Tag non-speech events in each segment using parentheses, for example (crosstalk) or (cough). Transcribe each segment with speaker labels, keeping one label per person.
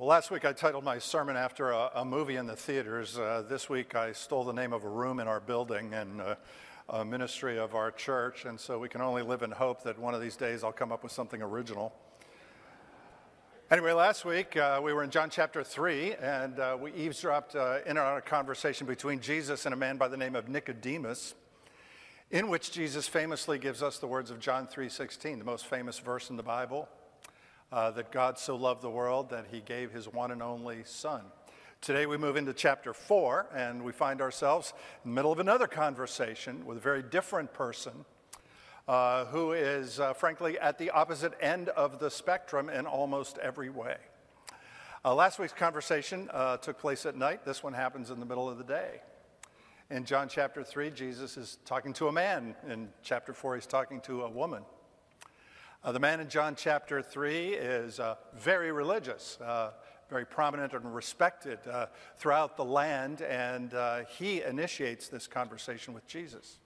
Speaker 1: Well, last week I titled my sermon after a, a movie in the theaters. Uh, this week I stole the name of a room in our building and uh, a ministry of our church, and so we can only live in hope that one of these days I'll come up with something original. Anyway, last week uh, we were in John chapter 3, and uh, we eavesdropped uh, in on a conversation between Jesus and a man by the name of Nicodemus, in which Jesus famously gives us the words of John 3:16, the most famous verse in the Bible uh, that God so loved the world that he gave his one and only Son. Today we move into chapter 4, and we find ourselves in the middle of another conversation with a very different person. Uh, who is, uh, frankly, at the opposite end of the spectrum in almost every way. Uh, last week's conversation uh, took place at night. This one happens in the middle of the day. In John chapter 3, Jesus is talking to a man. In chapter 4, he's talking to a woman. Uh, the man in John chapter 3 is uh, very religious, uh, very prominent and respected uh, throughout the land, and uh, he initiates this conversation with Jesus.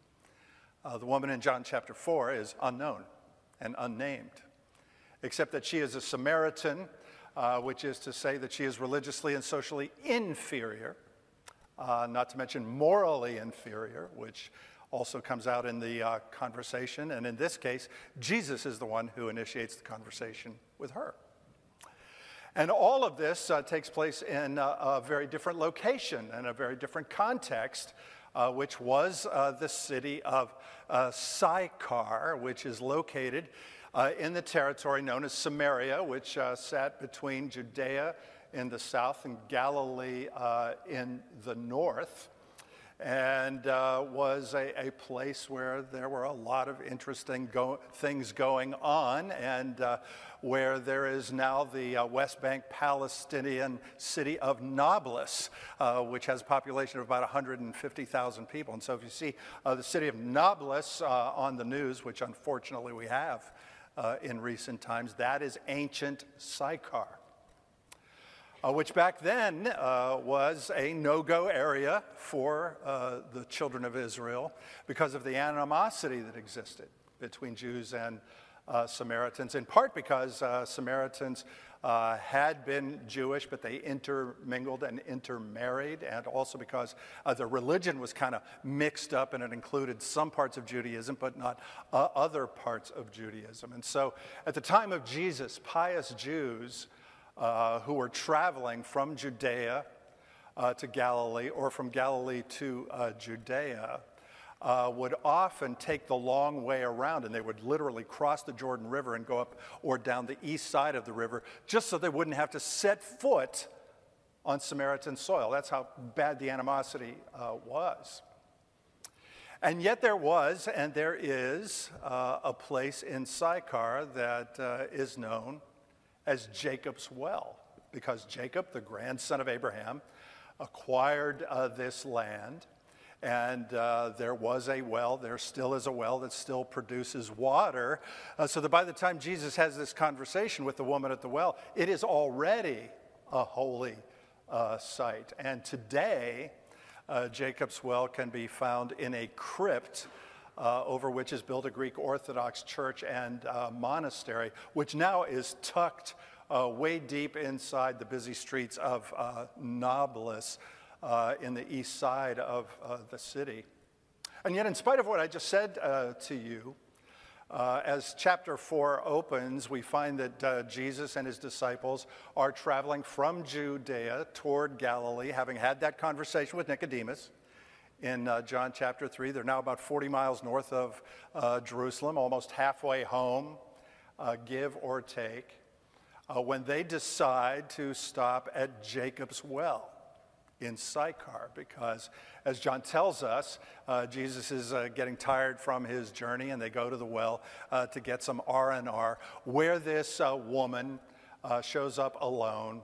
Speaker 1: Uh, the woman in John chapter 4 is unknown and unnamed, except that she is a Samaritan, which is to say that she is religiously and socially inferior, not to mention morally inferior, which also comes out in the uh, conversation. And in this case, Jesus is the one who initiates the conversation with her. And all of this uh, takes place in a, very different location and a very different context, uh, which was uh, the city of uh, Sychar, which is located uh, in the territory known as Samaria, which sat between Judea in the south and Galilee in the north and uh, was a, a, place where there were a lot of interesting go- things going on, and uh, where there is now the uh, West Bank Palestinian city of Nablus, uh, which has a population of about 150,000 people. And so, if you see uh, the city of Nablus uh, on the news, which unfortunately we have in recent times, that is ancient Sychar uh, which back then uh, was a no go area for uh, the children of Israel because of the animosity that existed between Jews and uh, Samaritans, in part because uh, Samaritans uh, had been Jewish, but they intermingled and intermarried, and also because the religion was kind of mixed up and it included some parts of Judaism, but not other parts of Judaism. And so at the time of Jesus, pious Jews uh, who were traveling from Judea uh, to Galilee or from Galilee to uh, Judea uh, would often take the long way around and they would literally cross the Jordan River and go up or down the east side of the river just so they wouldn't have to set foot on Samaritan soil. That's how bad the animosity was. And yet, there was and there is uh, a place in Sychar that uh, is known as Jacob's well, because Jacob, the grandson of Abraham, acquired uh, this land. And uh, there was a well, there still is a well that still produces water. Uh, so that by the time Jesus has this conversation with the woman at the well, it is already a holy uh, site. And today, uh, Jacob's well can be found in a crypt uh, over which is built a Greek Orthodox church and uh, monastery, which now is tucked uh, way deep inside the busy streets of uh, Nablus uh, in the east side of uh, the city. And yet, in spite of what I just said to you, uh, as chapter 4 opens, we find that uh, Jesus and his disciples are traveling from Judea toward Galilee, having had that conversation with Nicodemus in uh, John chapter 3. They're now about 40 miles north of uh, Jerusalem, almost halfway home, uh, give or take, uh, when they decide to stop at Jacob's well in Sychar because, as John tells us, uh, Jesus is uh, getting tired from his journey, and they go to the well to get some R and R, where this woman shows up alone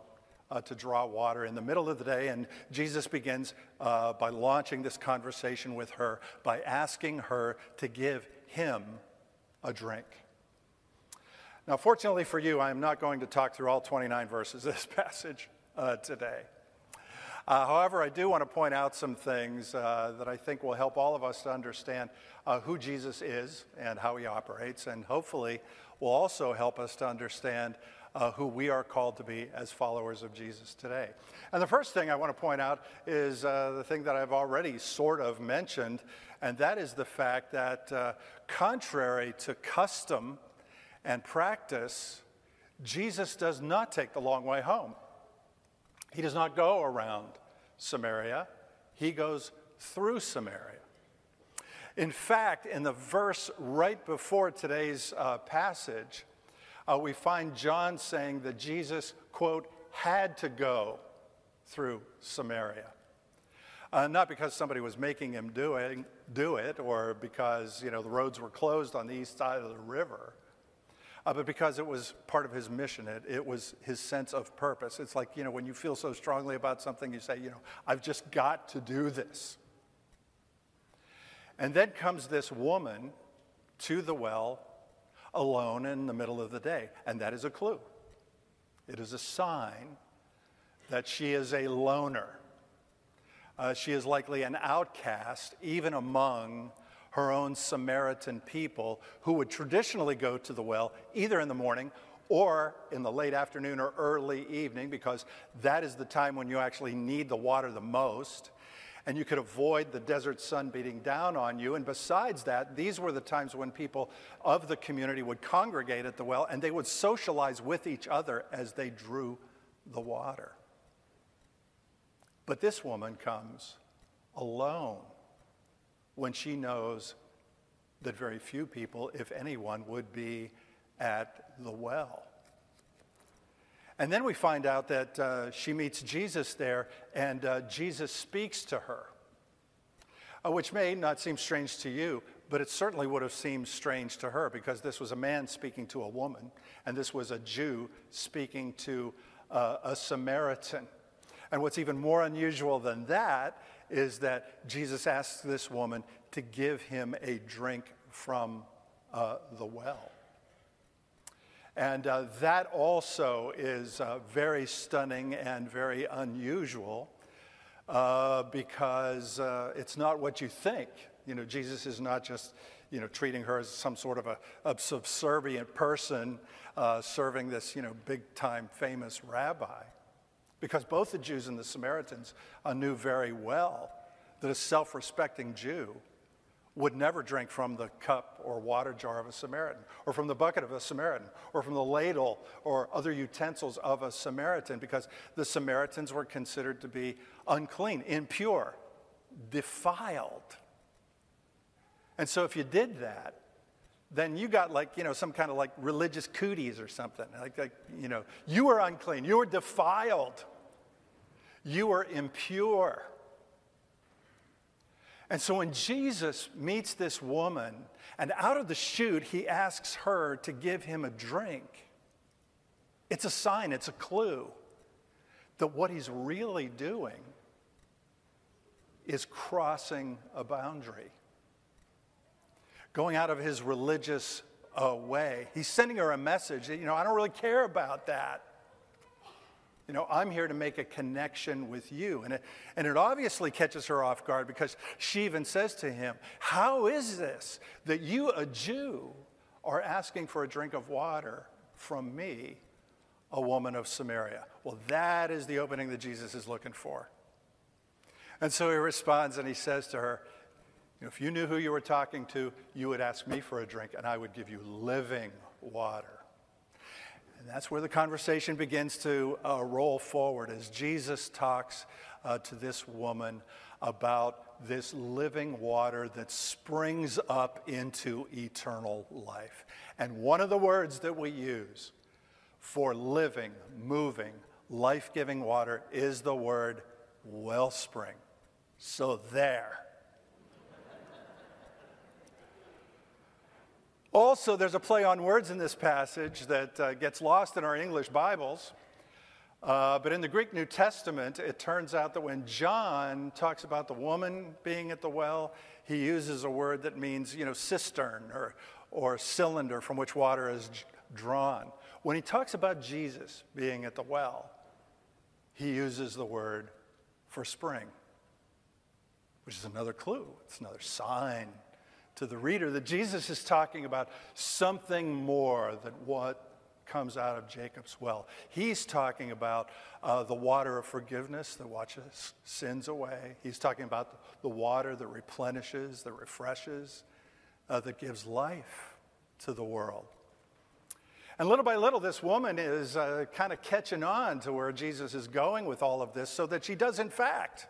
Speaker 1: uh, to draw water in the middle of the day. And Jesus begins uh, by launching this conversation with her by asking her to give him a drink. Now, fortunately for you, I am not going to talk through all 29 verses of this (laughs) passage uh, today. Uh, however, I do want to point out some things uh, that I think will help all of us to understand uh, who Jesus is and how he operates, and hopefully will also help us to understand uh, who we are called to be as followers of Jesus today. And the first thing I want to point out is uh, the thing that I've already sort of mentioned, and that is the fact that uh, contrary to custom and practice, Jesus does not take the long way home. He does not go around Samaria, he goes through Samaria. In fact, in the verse right before today's uh, passage, uh, we find John saying that Jesus, quote, had to go through Samaria. Uh, not because somebody was making him do it, do it, or because you know the roads were closed on the east side of the river, uh, but because it was part of his mission. It, it was his sense of purpose. It's like you know when you feel so strongly about something, you say, you know, I've just got to do this. And then comes this woman to the well alone in the middle of the day, and that is a clue. It is a sign that she is a loner. Uh, she is likely an outcast, even among her own Samaritan people who would traditionally go to the well either in the morning or in the late afternoon or early evening, because that is the time when you actually need the water the most and you could avoid the desert sun beating down on you. And besides that, these were the times when people of the community would congregate at the well and they would socialize with each other as they drew the water. But this woman comes alone when she knows that very few people, if anyone, would be at the well. And then we find out that uh, she meets Jesus there, and uh, Jesus speaks to her, uh, which may not seem strange to you, but it certainly would have seemed strange to her because this was a man speaking to a woman, and this was a Jew speaking to uh, a Samaritan. And what's even more unusual than that is that Jesus asks this woman to give him a drink from uh, the well. And uh, that also is uh, very stunning and very unusual uh, because uh, it's not what you think. You know, Jesus is not just, you know, treating her as some sort of a, a subservient person uh, serving this, you know, big time famous rabbi. Because both the Jews and the Samaritans uh, knew very well that a self respecting Jew would never drink from the cup or water jar of a Samaritan, or from the bucket of a Samaritan, or from the ladle or other utensils of a Samaritan, because the Samaritans were considered to be unclean, impure, defiled. And so if you did that, then you got like, you know, some kind of like religious cooties or something. Like, like you know, you were unclean, you were defiled, you were impure. And so when Jesus meets this woman, and out of the chute, he asks her to give him a drink, it's a sign, it's a clue that what he's really doing is crossing a boundary, going out of his religious uh, way. He's sending her a message you know, I don't really care about that. You know, I'm here to make a connection with you. And it, and it obviously catches her off guard because she even says to him, How is this that you, a Jew, are asking for a drink of water from me, a woman of Samaria? Well, that is the opening that Jesus is looking for. And so he responds and he says to her, If you knew who you were talking to, you would ask me for a drink, and I would give you living water. That's where the conversation begins to uh, roll forward as Jesus talks uh, to this woman about this living water that springs up into eternal life. And one of the words that we use for living, moving, life giving water is the word wellspring. So there. Also, there's a play on words in this passage that uh, gets lost in our English Bibles. Uh, but in the Greek New Testament, it turns out that when John talks about the woman being at the well, he uses a word that means, you know, cistern or, or cylinder from which water is drawn. When he talks about Jesus being at the well, he uses the word for spring, which is another clue, it's another sign to the reader that Jesus is talking about something more than what comes out of Jacob's well. He's talking about uh, the water of forgiveness that washes sins away. He's talking about the water that replenishes, that refreshes, uh, that gives life to the world. And little by little, this woman is uh, kind of catching on to where Jesus is going with all of this so that she does, in fact,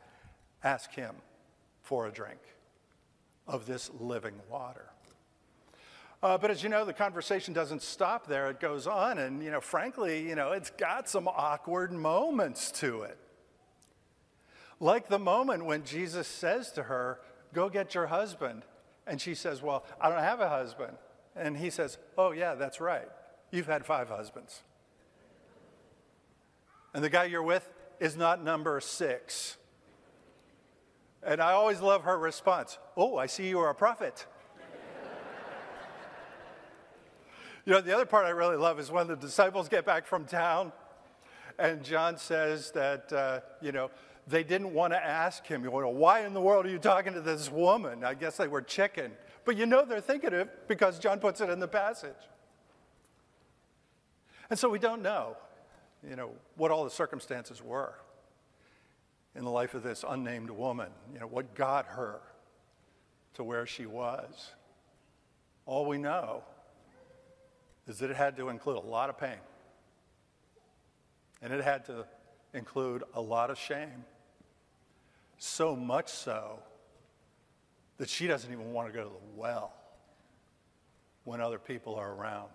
Speaker 1: ask him for a drink of this living water. Uh, but as you know, the conversation doesn't stop there. It goes on, and you know, frankly, you know, it's got some awkward moments to it. Like the moment when Jesus says to her, "Go get your husband," and she says, "Well, I don't have a husband," and he says, "Oh yeah, that's right. You've had five husbands." And the guy you're with is not number six. And I always love her response Oh, I see you are a prophet. (laughs) you know, the other part I really love is when the disciples get back from town, and John says that, uh, you know, they didn't want to ask him, you know, why in the world are you talking to this woman? I guess they were chicken. But you know they're thinking it because John puts it in the passage. And so we don't know, you know, what all the circumstances were in the life of this unnamed woman, you know, what got her to where she was. All we know is that it had to include a lot of pain. And it had to include a lot of shame. So much so that she doesn't even want to go to the well when other people are around.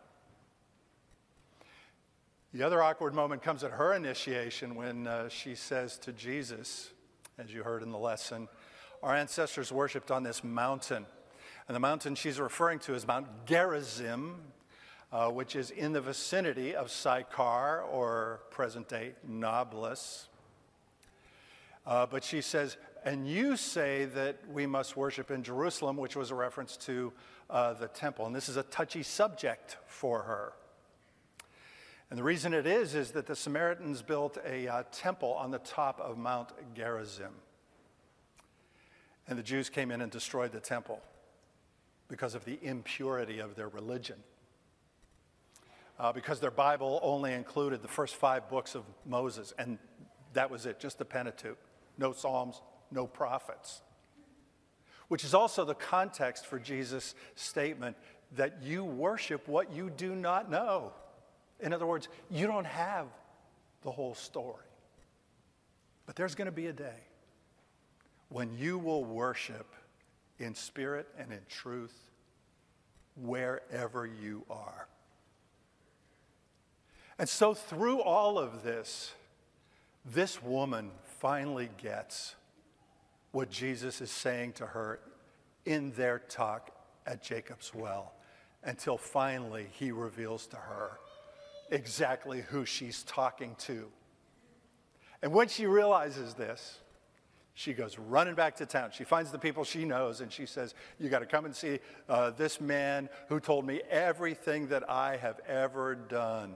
Speaker 1: The other awkward moment comes at her initiation when uh, she says to Jesus, as you heard in the lesson, Our ancestors worshiped on this mountain. And the mountain she's referring to is Mount Gerizim, uh, which is in the vicinity of Sychar or present day Nablus. Uh, but she says, and you say that we must worship in Jerusalem, which was a reference to uh, the temple. And this is a touchy subject for her. And the reason it is, is that the Samaritans built a uh, temple on the top of Mount Gerizim. And the Jews came in and destroyed the temple because of the impurity of their religion. Uh, because their Bible only included the first five books of Moses, and that was it, just the Pentateuch. No Psalms, no prophets. Which is also the context for Jesus' statement that you worship what you do not know. In other words, you don't have the whole story. But there's going to be a day when you will worship in spirit and in truth wherever you are. And so, through all of this, this woman finally gets what Jesus is saying to her in their talk at Jacob's well until finally he reveals to her exactly who she's talking to. And when she realizes this, she goes running back to town. She finds the people she knows and she says, You got to come and see uh, this man who told me everything that I have ever done.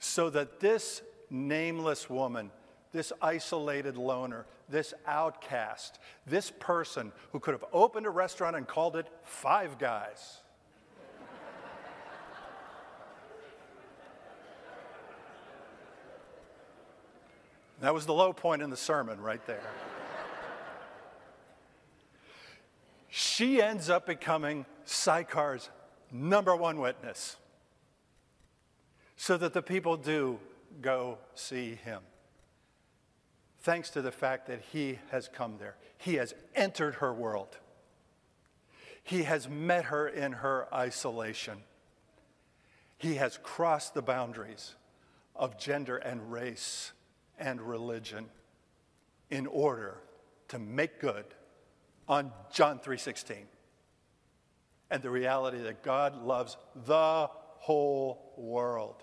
Speaker 1: So that this nameless woman, this isolated loner, this outcast, this person who could have opened a restaurant and called it Five Guys, That was the low point in the sermon right there. she ends up becoming Sychar's number one witness so that the people do go see him. Thanks to the fact that he has come there, he has entered her world, he has met her in her isolation, he has crossed the boundaries of gender and race and religion in order to make good on John 3:16 and the reality that God loves the whole world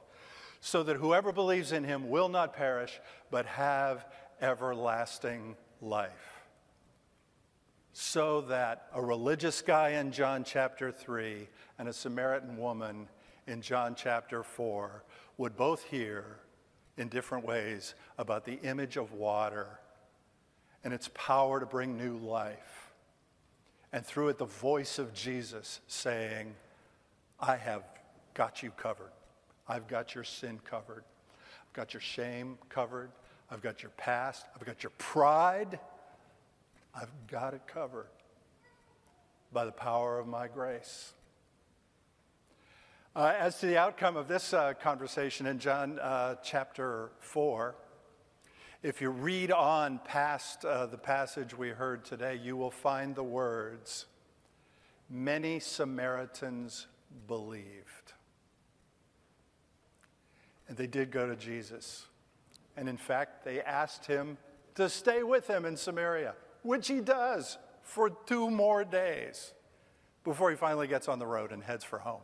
Speaker 1: so that whoever believes in him will not perish but have everlasting life. So that a religious guy in John chapter 3 and a Samaritan woman in John chapter 4 would both hear in different ways about the image of water and its power to bring new life. And through it, the voice of Jesus saying, I have got you covered. I've got your sin covered. I've got your shame covered. I've got your past. I've got your pride. I've got it covered by the power of my grace. Uh, as to the outcome of this uh, conversation in John uh, chapter 4, if you read on past uh, the passage we heard today, you will find the words, Many Samaritans believed. And they did go to Jesus. And in fact, they asked him to stay with them in Samaria, which he does for two more days before he finally gets on the road and heads for home.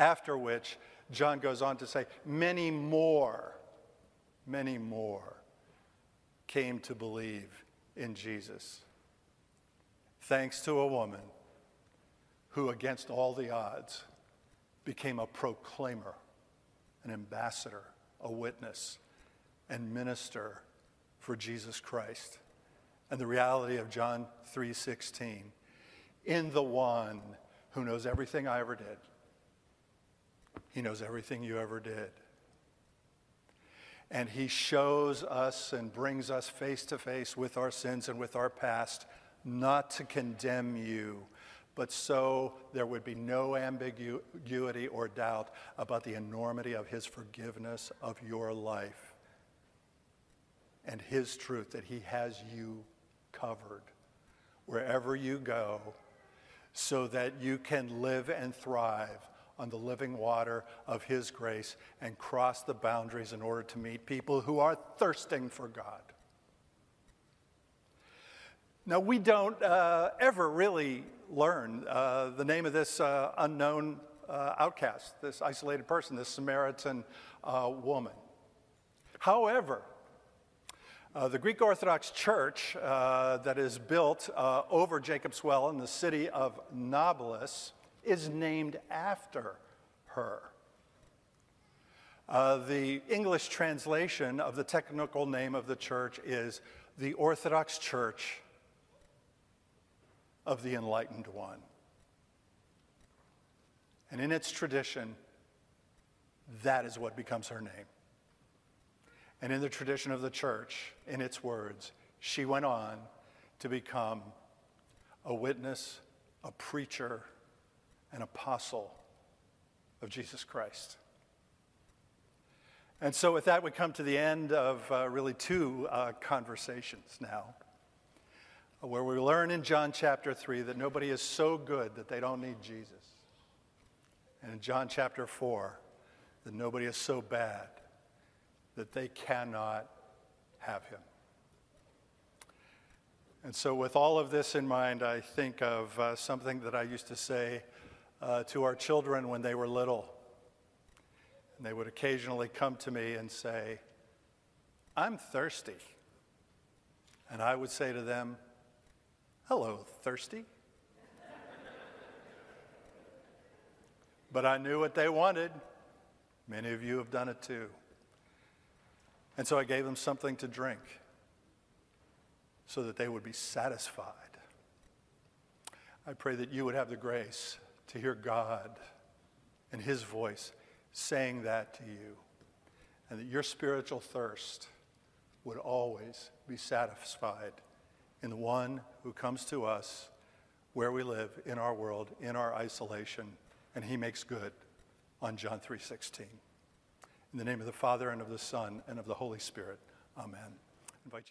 Speaker 1: After which, John goes on to say, many more, many more came to believe in Jesus. Thanks to a woman who, against all the odds, became a proclaimer, an ambassador, a witness, and minister for Jesus Christ. And the reality of John 3:16, in the one who knows everything I ever did. He knows everything you ever did. And he shows us and brings us face to face with our sins and with our past, not to condemn you, but so there would be no ambiguity or doubt about the enormity of his forgiveness of your life and his truth that he has you covered wherever you go so that you can live and thrive on the living water of his grace and cross the boundaries in order to meet people who are thirsting for God. Now, we don't uh, ever really learn uh, the name of this uh, unknown uh, outcast, this isolated person, this Samaritan uh, woman. However, uh, the Greek Orthodox Church that is built over Jacob's Well in the city of Nablus is named after her. Uh, the English translation of the technical name of the church is the Orthodox Church of the Enlightened One. And in its tradition, that is what becomes her name. And in the tradition of the church, in its words, she went on to become a witness, a preacher, an apostle of Jesus Christ. And so, with that, we come to the end of uh, really two uh, conversations now, where we learn in John chapter 3 that nobody is so good that they don't need Jesus. And in John chapter 4, that nobody is so bad that they cannot have him. And so, with all of this in mind, I think of uh, something that I used to say uh, to our children when they were little. And they would occasionally come to me and say, I'm thirsty. And I would say to them, Hello, thirsty. but I knew what they wanted. Many of you have done it too. And so I gave them something to drink so that they would be satisfied. I pray that you would have the grace to hear God and His voice saying that to you, and that your spiritual thirst would always be satisfied in the one who comes to us where we live in our world, in our isolation, and He makes good on John 3:16. In the name of the Father and of the Son and of the Holy Spirit. Amen. I invite you